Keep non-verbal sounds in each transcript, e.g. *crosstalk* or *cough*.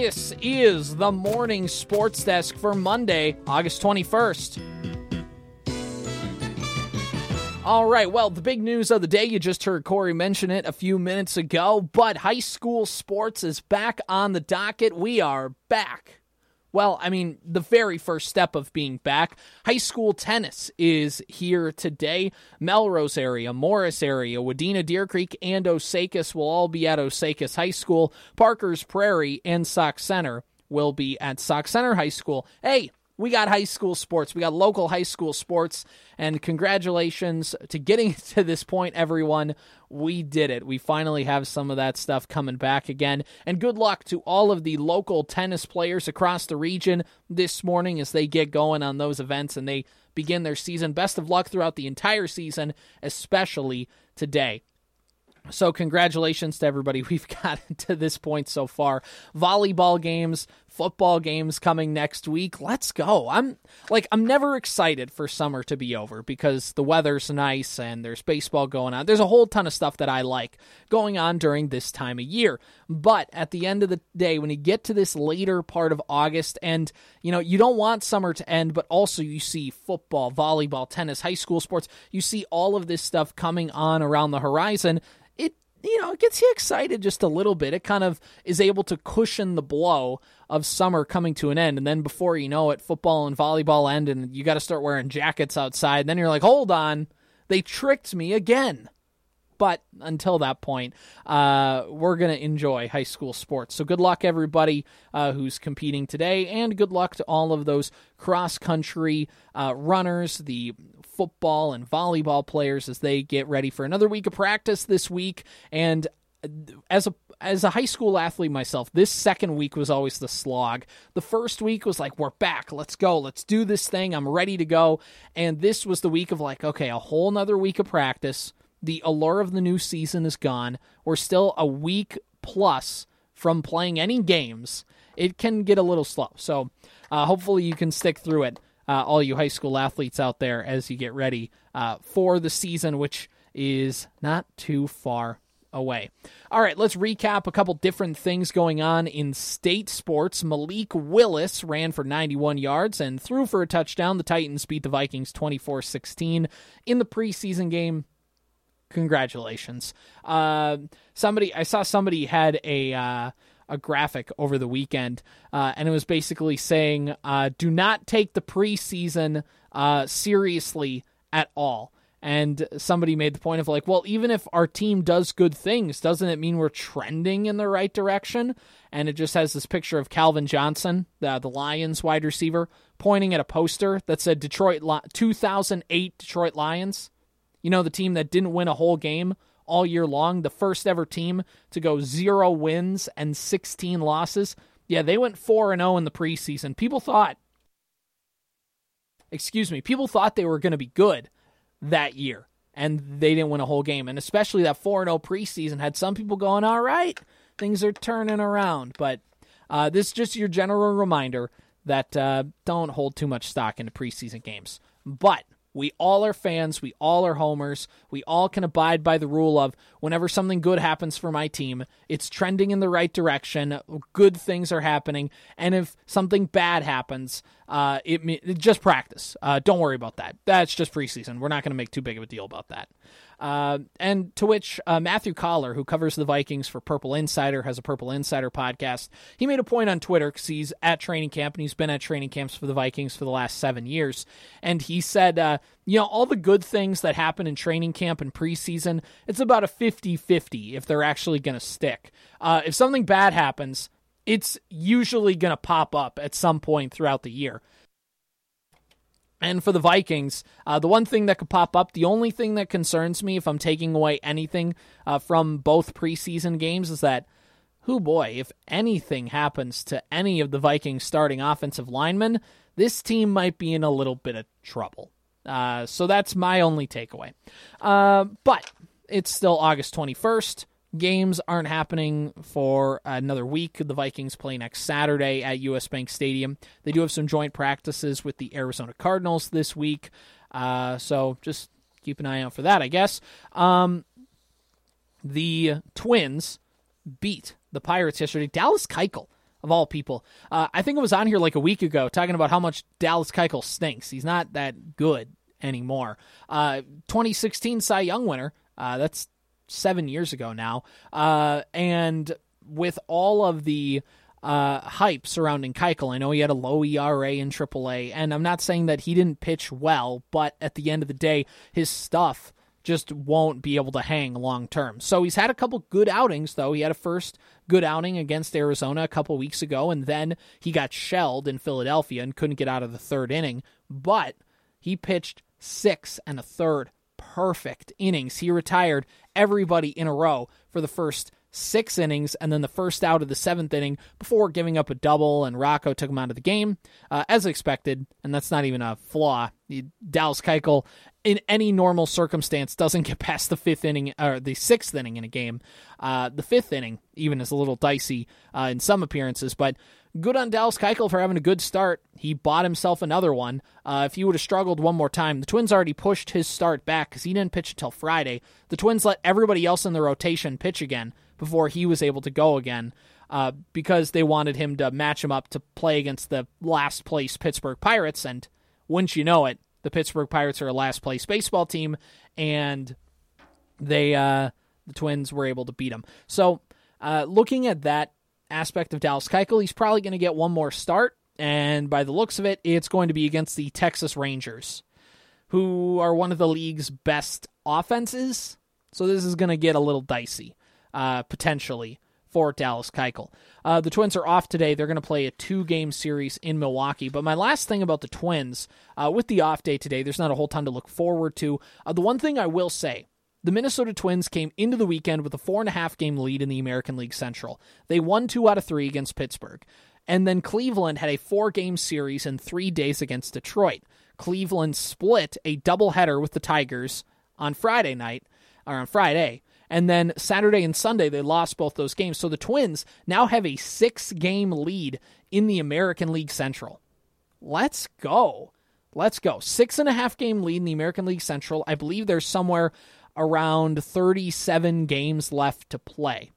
This is the morning sports desk for Monday, August 21st. All right, well, the big news of the day, you just heard Corey mention it a few minutes ago, but high school sports is back on the docket. We are back well, I mean, the very first step of being back. High school tennis is here today. Melrose area, Morris area, Wadena, Deer Creek, and Osakis will all be at Osakis High School. Parker's Prairie and Sauk Centre will be at Sauk Centre High School. Hey, we got high school sports. We got local high school sports. And congratulations to getting *laughs* to this point, everyone. We did it. We finally have some of that stuff coming back again. And good luck to all of the local tennis players across the region this morning as they get going on those events and they begin their season. Best of luck throughout the entire season, especially today. So, congratulations to everybody *laughs* we've gotten to this point so far. Volleyball games, football games coming next week. Let's go. I'm like, I'm never excited for summer to be over because the weather's nice and there's baseball going on. There's a whole ton of stuff that I like going on during this time of year. But at the end of the day, when you get to this later part of August and, you know, you don't want summer to end, but also you see football, volleyball, tennis, high school sports, you see all of this stuff coming on around the horizon It you know, it gets you excited just a little bit. It kind of is able to cushion the blow of summer coming to an end. And then before you know it, football and volleyball end, and you got to start wearing jackets outside. And then you're like, hold on, they tricked me again. But until that point, uh, we're going to enjoy high school sports. So good luck, everybody uh, who's competing today, and good luck to all of those cross country uh, runners, the football and volleyball players as they get ready for another week of practice this week. And as a as a high school athlete myself, this second week was always the slog. The first week was like, we're back, let's go, let's do this thing, I'm ready to go. And this was the week of like, okay, a whole nother week of practice. The allure of the new season is gone. We're still a week plus from playing any games. It can get a little slow. So uh, hopefully you can stick through it uh, all you high school athletes out there as you get ready uh, for the season, which is not too far away. All right, let's recap a couple different things going on in state sports. Malik Willis ran for 91 yards and threw for a touchdown. The Titans beat the Vikings 24 16 in the preseason game. Congratulations. Uh, somebody, I saw somebody had a. Uh, a graphic over the weekend, uh, and it was basically saying, uh, "Do not take the preseason uh, seriously at all." And somebody made the point of like, well, even if our team does good things, doesn't it mean we're trending in the right direction? And it just has this picture of Calvin Johnson, the, the Lions wide receiver, pointing at a poster that said Detroit 2008 Detroit Lions. You know, the team that didn't win a whole game all year long, the first ever team to go zero wins and 16 losses. Yeah, they went 4 and 0 in the preseason. People thought, excuse me, people thought they were going to be good that year, and they didn't win a whole game. And especially that 4 0 preseason had some people going, all right, things are turning around. But uh, this is just your general reminder that uh, don't hold too much stock into preseason games. But we all are fans. We all are homers. We all can abide by the rule of whenever something good happens for my team, it's trending in the right direction. Good things are happening. And if something bad happens, uh, it, just practice. Uh, don't worry about that. That's just preseason. We're not going to make too big of a deal about that. Uh, and to which uh, Matthew Coller, who covers the Vikings for Purple Insider, has a Purple Insider podcast. He made a point on Twitter because he's at training camp and he's been at training camps for the Vikings for the last seven years. And he said, uh, you know, all the good things that happen in training camp and preseason, it's about a 50 50 if they're actually going to stick. Uh, if something bad happens, it's usually going to pop up at some point throughout the year. And for the Vikings, uh, the one thing that could pop up, the only thing that concerns me if I'm taking away anything uh, from both preseason games is that, who boy, if anything happens to any of the Vikings starting offensive linemen, this team might be in a little bit of trouble. Uh, so that's my only takeaway. Uh, but it's still August 21st games aren't happening for another week. The Vikings play next Saturday at US Bank Stadium. They do have some joint practices with the Arizona Cardinals this week. Uh, so just keep an eye out for that, I guess. Um, the Twins beat the Pirates yesterday. Dallas Keuchel of all people. Uh, I think it was on here like a week ago talking about how much Dallas Keuchel stinks. He's not that good anymore. Uh, 2016 Cy Young winner. Uh, that's seven years ago now. Uh, and with all of the uh, hype surrounding Keuchel, I know he had a low ERA in AAA, and I'm not saying that he didn't pitch well, but at the end of the day, his stuff just won't be able to hang long term. So he's had a couple good outings, though. He had a first good outing against Arizona a couple weeks ago, and then he got shelled in Philadelphia and couldn't get out of the third inning. But he pitched six and a third perfect innings. He retired everybody in a row for the first six innings and then the first out of the seventh inning before giving up a double and Rocco took him out of the game uh, as expected. And that's not even a flaw. Dallas Keuchel in any normal circumstance doesn't get past the fifth inning or the sixth inning in a game. Uh, the fifth inning even is a little dicey uh, in some appearances but good on Dallas Keuchel for having a good start. He bought himself another one. Uh, if he would have struggled one more time, the Twins already pushed his start back because he didn't pitch until Friday. The Twins let everybody else in the rotation pitch again before he was able to go again uh, because they wanted him to match him up to play against the last place Pittsburgh Pirates. And wouldn't you know it, the Pittsburgh Pirates are a last place baseball team, and they uh, the Twins were able to beat them. So uh, looking at that aspect of Dallas Keuchel, he's probably going to get one more start, and by the looks of it, it's going to be against the Texas Rangers, who are one of the league's best offenses. So this is going to get a little dicey, uh, potentially for Dallas Keuchel. Uh, the Twins are off today. They're going to play a two-game series in Milwaukee. But my last thing about the Twins, uh, with the off day today, there's not a whole ton to look forward to. Uh, the one thing I will say the Minnesota Twins came into the weekend with a four and a half game lead in the American League Central. They won two out of three against Pittsburgh. And then Cleveland had a four game series in three days against Detroit. Cleveland split a doubleheader with the Tigers on Friday night, or on Friday. And then Saturday and Sunday, they lost both those games. So the Twins now have a six game lead in the American League Central. Let's go. Let's go. Six and a half game lead in the American League Central. I believe there's somewhere around 37 games left to play.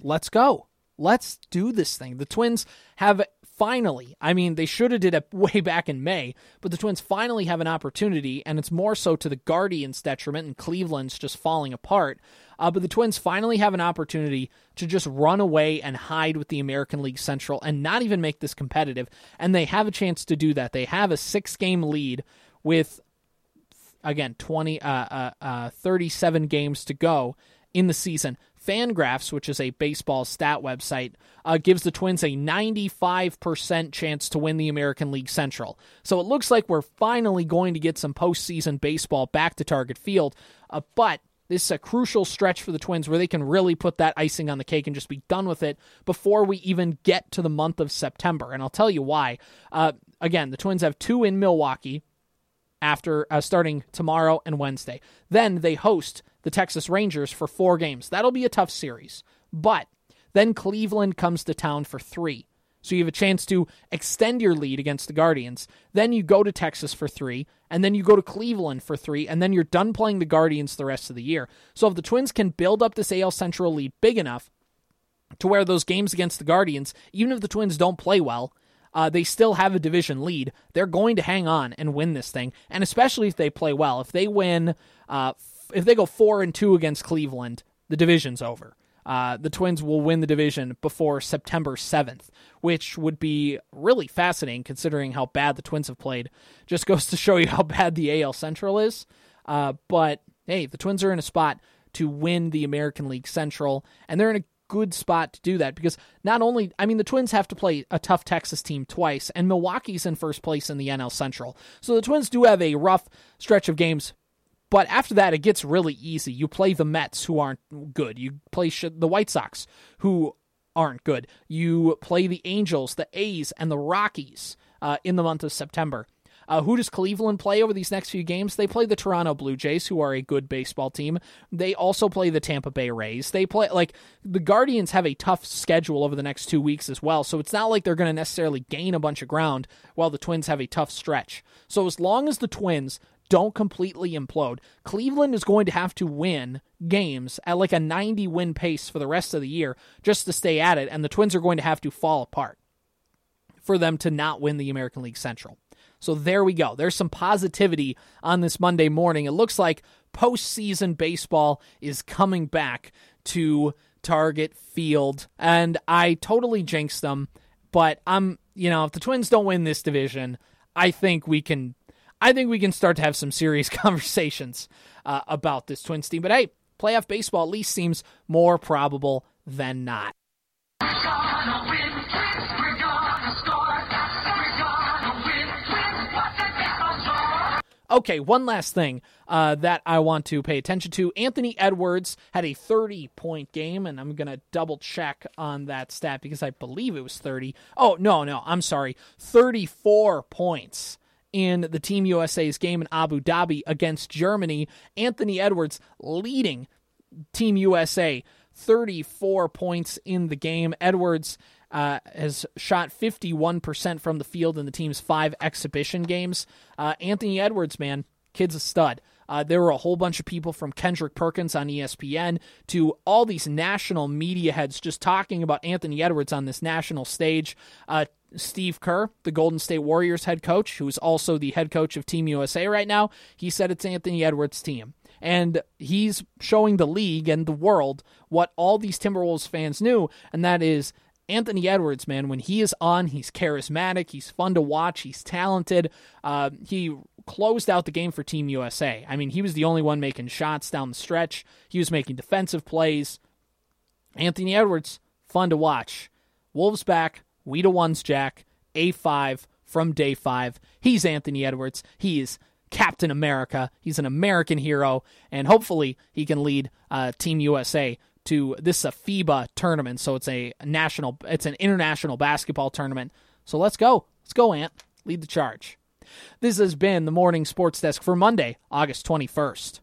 Let's go. Let's do this thing. The Twins have finally, I mean, they should have did it *laughs* way back in May, but the Twins finally have an opportunity, and it's more so to the Guardians' detriment, and Cleveland's just falling apart. Uh, but the Twins finally have an opportunity to just run away and hide with the American League Central and not even make this competitive. And they have a chance to do that. They have a six game lead with again 20 uh, uh, uh, 37 games to go in the season fangraphs which is a baseball stat website uh, gives the twins a 95% chance to win the american league central so it looks like we're finally going to get some postseason baseball back to target field uh, but this is a crucial stretch for the Twins where they can really put that icing on the cake and just be done with it before we even get to the month of September. And I'll tell you why. Uh, again, the Twins have two in Milwaukee, after uh, starting tomorrow and Wednesday. Then they host the Texas Rangers for four games. That'll be a tough series. But then Cleveland comes to town for three. So you have a chance to extend your lead against the Guardians. Then you go to Texas for three, and then you go to Cleveland for three, and then you're done playing the Guardians the rest of the year. So if the Twins can build up this AL Central lead big enough to where those games against the Guardians, even if the Twins don't play well, uh, they still have a division lead. They're going to hang on and win this thing, and especially if they play well. If they win, uh, f- if they go four and two against Cleveland, the division's over. Uh, the Twins will win the division before September 7th, which would be really fascinating considering how bad the Twins have played. Just *laughs* goes to show you how bad the AL Central is. Uh, but hey, the Twins are in a spot to win the American League Central, and they're in a good spot to do that because not only, I mean, the Twins have to play a tough Texas team twice, and Milwaukee's in first place in the NL Central. So the Twins do have a rough stretch of games. But after that, it gets really easy. You play the Mets, who aren't good. You play the White Sox, who aren't good. You play the Angels, the A's, and the Rockies uh, in the month of September. Uh, who does Cleveland play over these next few games? They play the Toronto Blue Jays, who are a good baseball team. They also play the Tampa Bay Rays. They play like the Guardians have a tough schedule over the next two weeks as well. So it's not like they're going to necessarily gain a bunch of ground while the Twins have a tough stretch. So as long as the Twins don't completely implode, Cleveland is going to have to win games at like a 90 win pace for the rest of the year just to stay at it, and the Twins are going to have to fall apart for them to not win the American League Central. So there we go. There's some positivity on this Monday morning. It looks like postseason baseball is coming back to Target Field, and I totally jinxed them. But I'm, you know, if the Twins don't win this division, I think we can, I think we can start to have some serious *laughs* conversations uh, about this Twins team. But hey, playoff baseball at least seems more probable than not. Okay, one last thing uh, that I want to pay attention to. Anthony Edwards had a 30 point game, and I'm going to double check on that stat because I believe it was 30. Oh, no, no, I'm sorry. 34 points in the Team USA's game in Abu Dhabi against Germany. Anthony Edwards leading Team USA 34 points in the game. Edwards uh, has shot 51% from the field in the team's five exhibition games. Uh, Anthony Edwards, man, kid's a stud. Uh, there were a whole bunch of people from Kendrick Perkins on ESPN to all these national media heads just talking about Anthony Edwards on this national stage. Uh, Steve Kerr, the Golden State Warriors head coach, who is also the head coach of Team USA right now, he said it's Anthony Edwards' team. And he's showing the league and the world what all these Timberwolves fans knew, and that is Anthony Edwards, man, when he is on, he's charismatic, he's fun to watch, he's talented. Uh, he closed out the game for Team USA. I mean, he was the only one making shots down the stretch, he was making defensive plays. Anthony Edwards, fun to watch. Wolves back, we to ones, Jack, A5 from day five. He's Anthony Edwards. He is Captain America. He's an American hero, and hopefully he can lead uh, Team USA to this is a FIBA tournament, so it's a national, it's an international basketball tournament. So let's go, let's go, Ant, lead the charge. This has been the morning sports desk for Monday, August twenty first.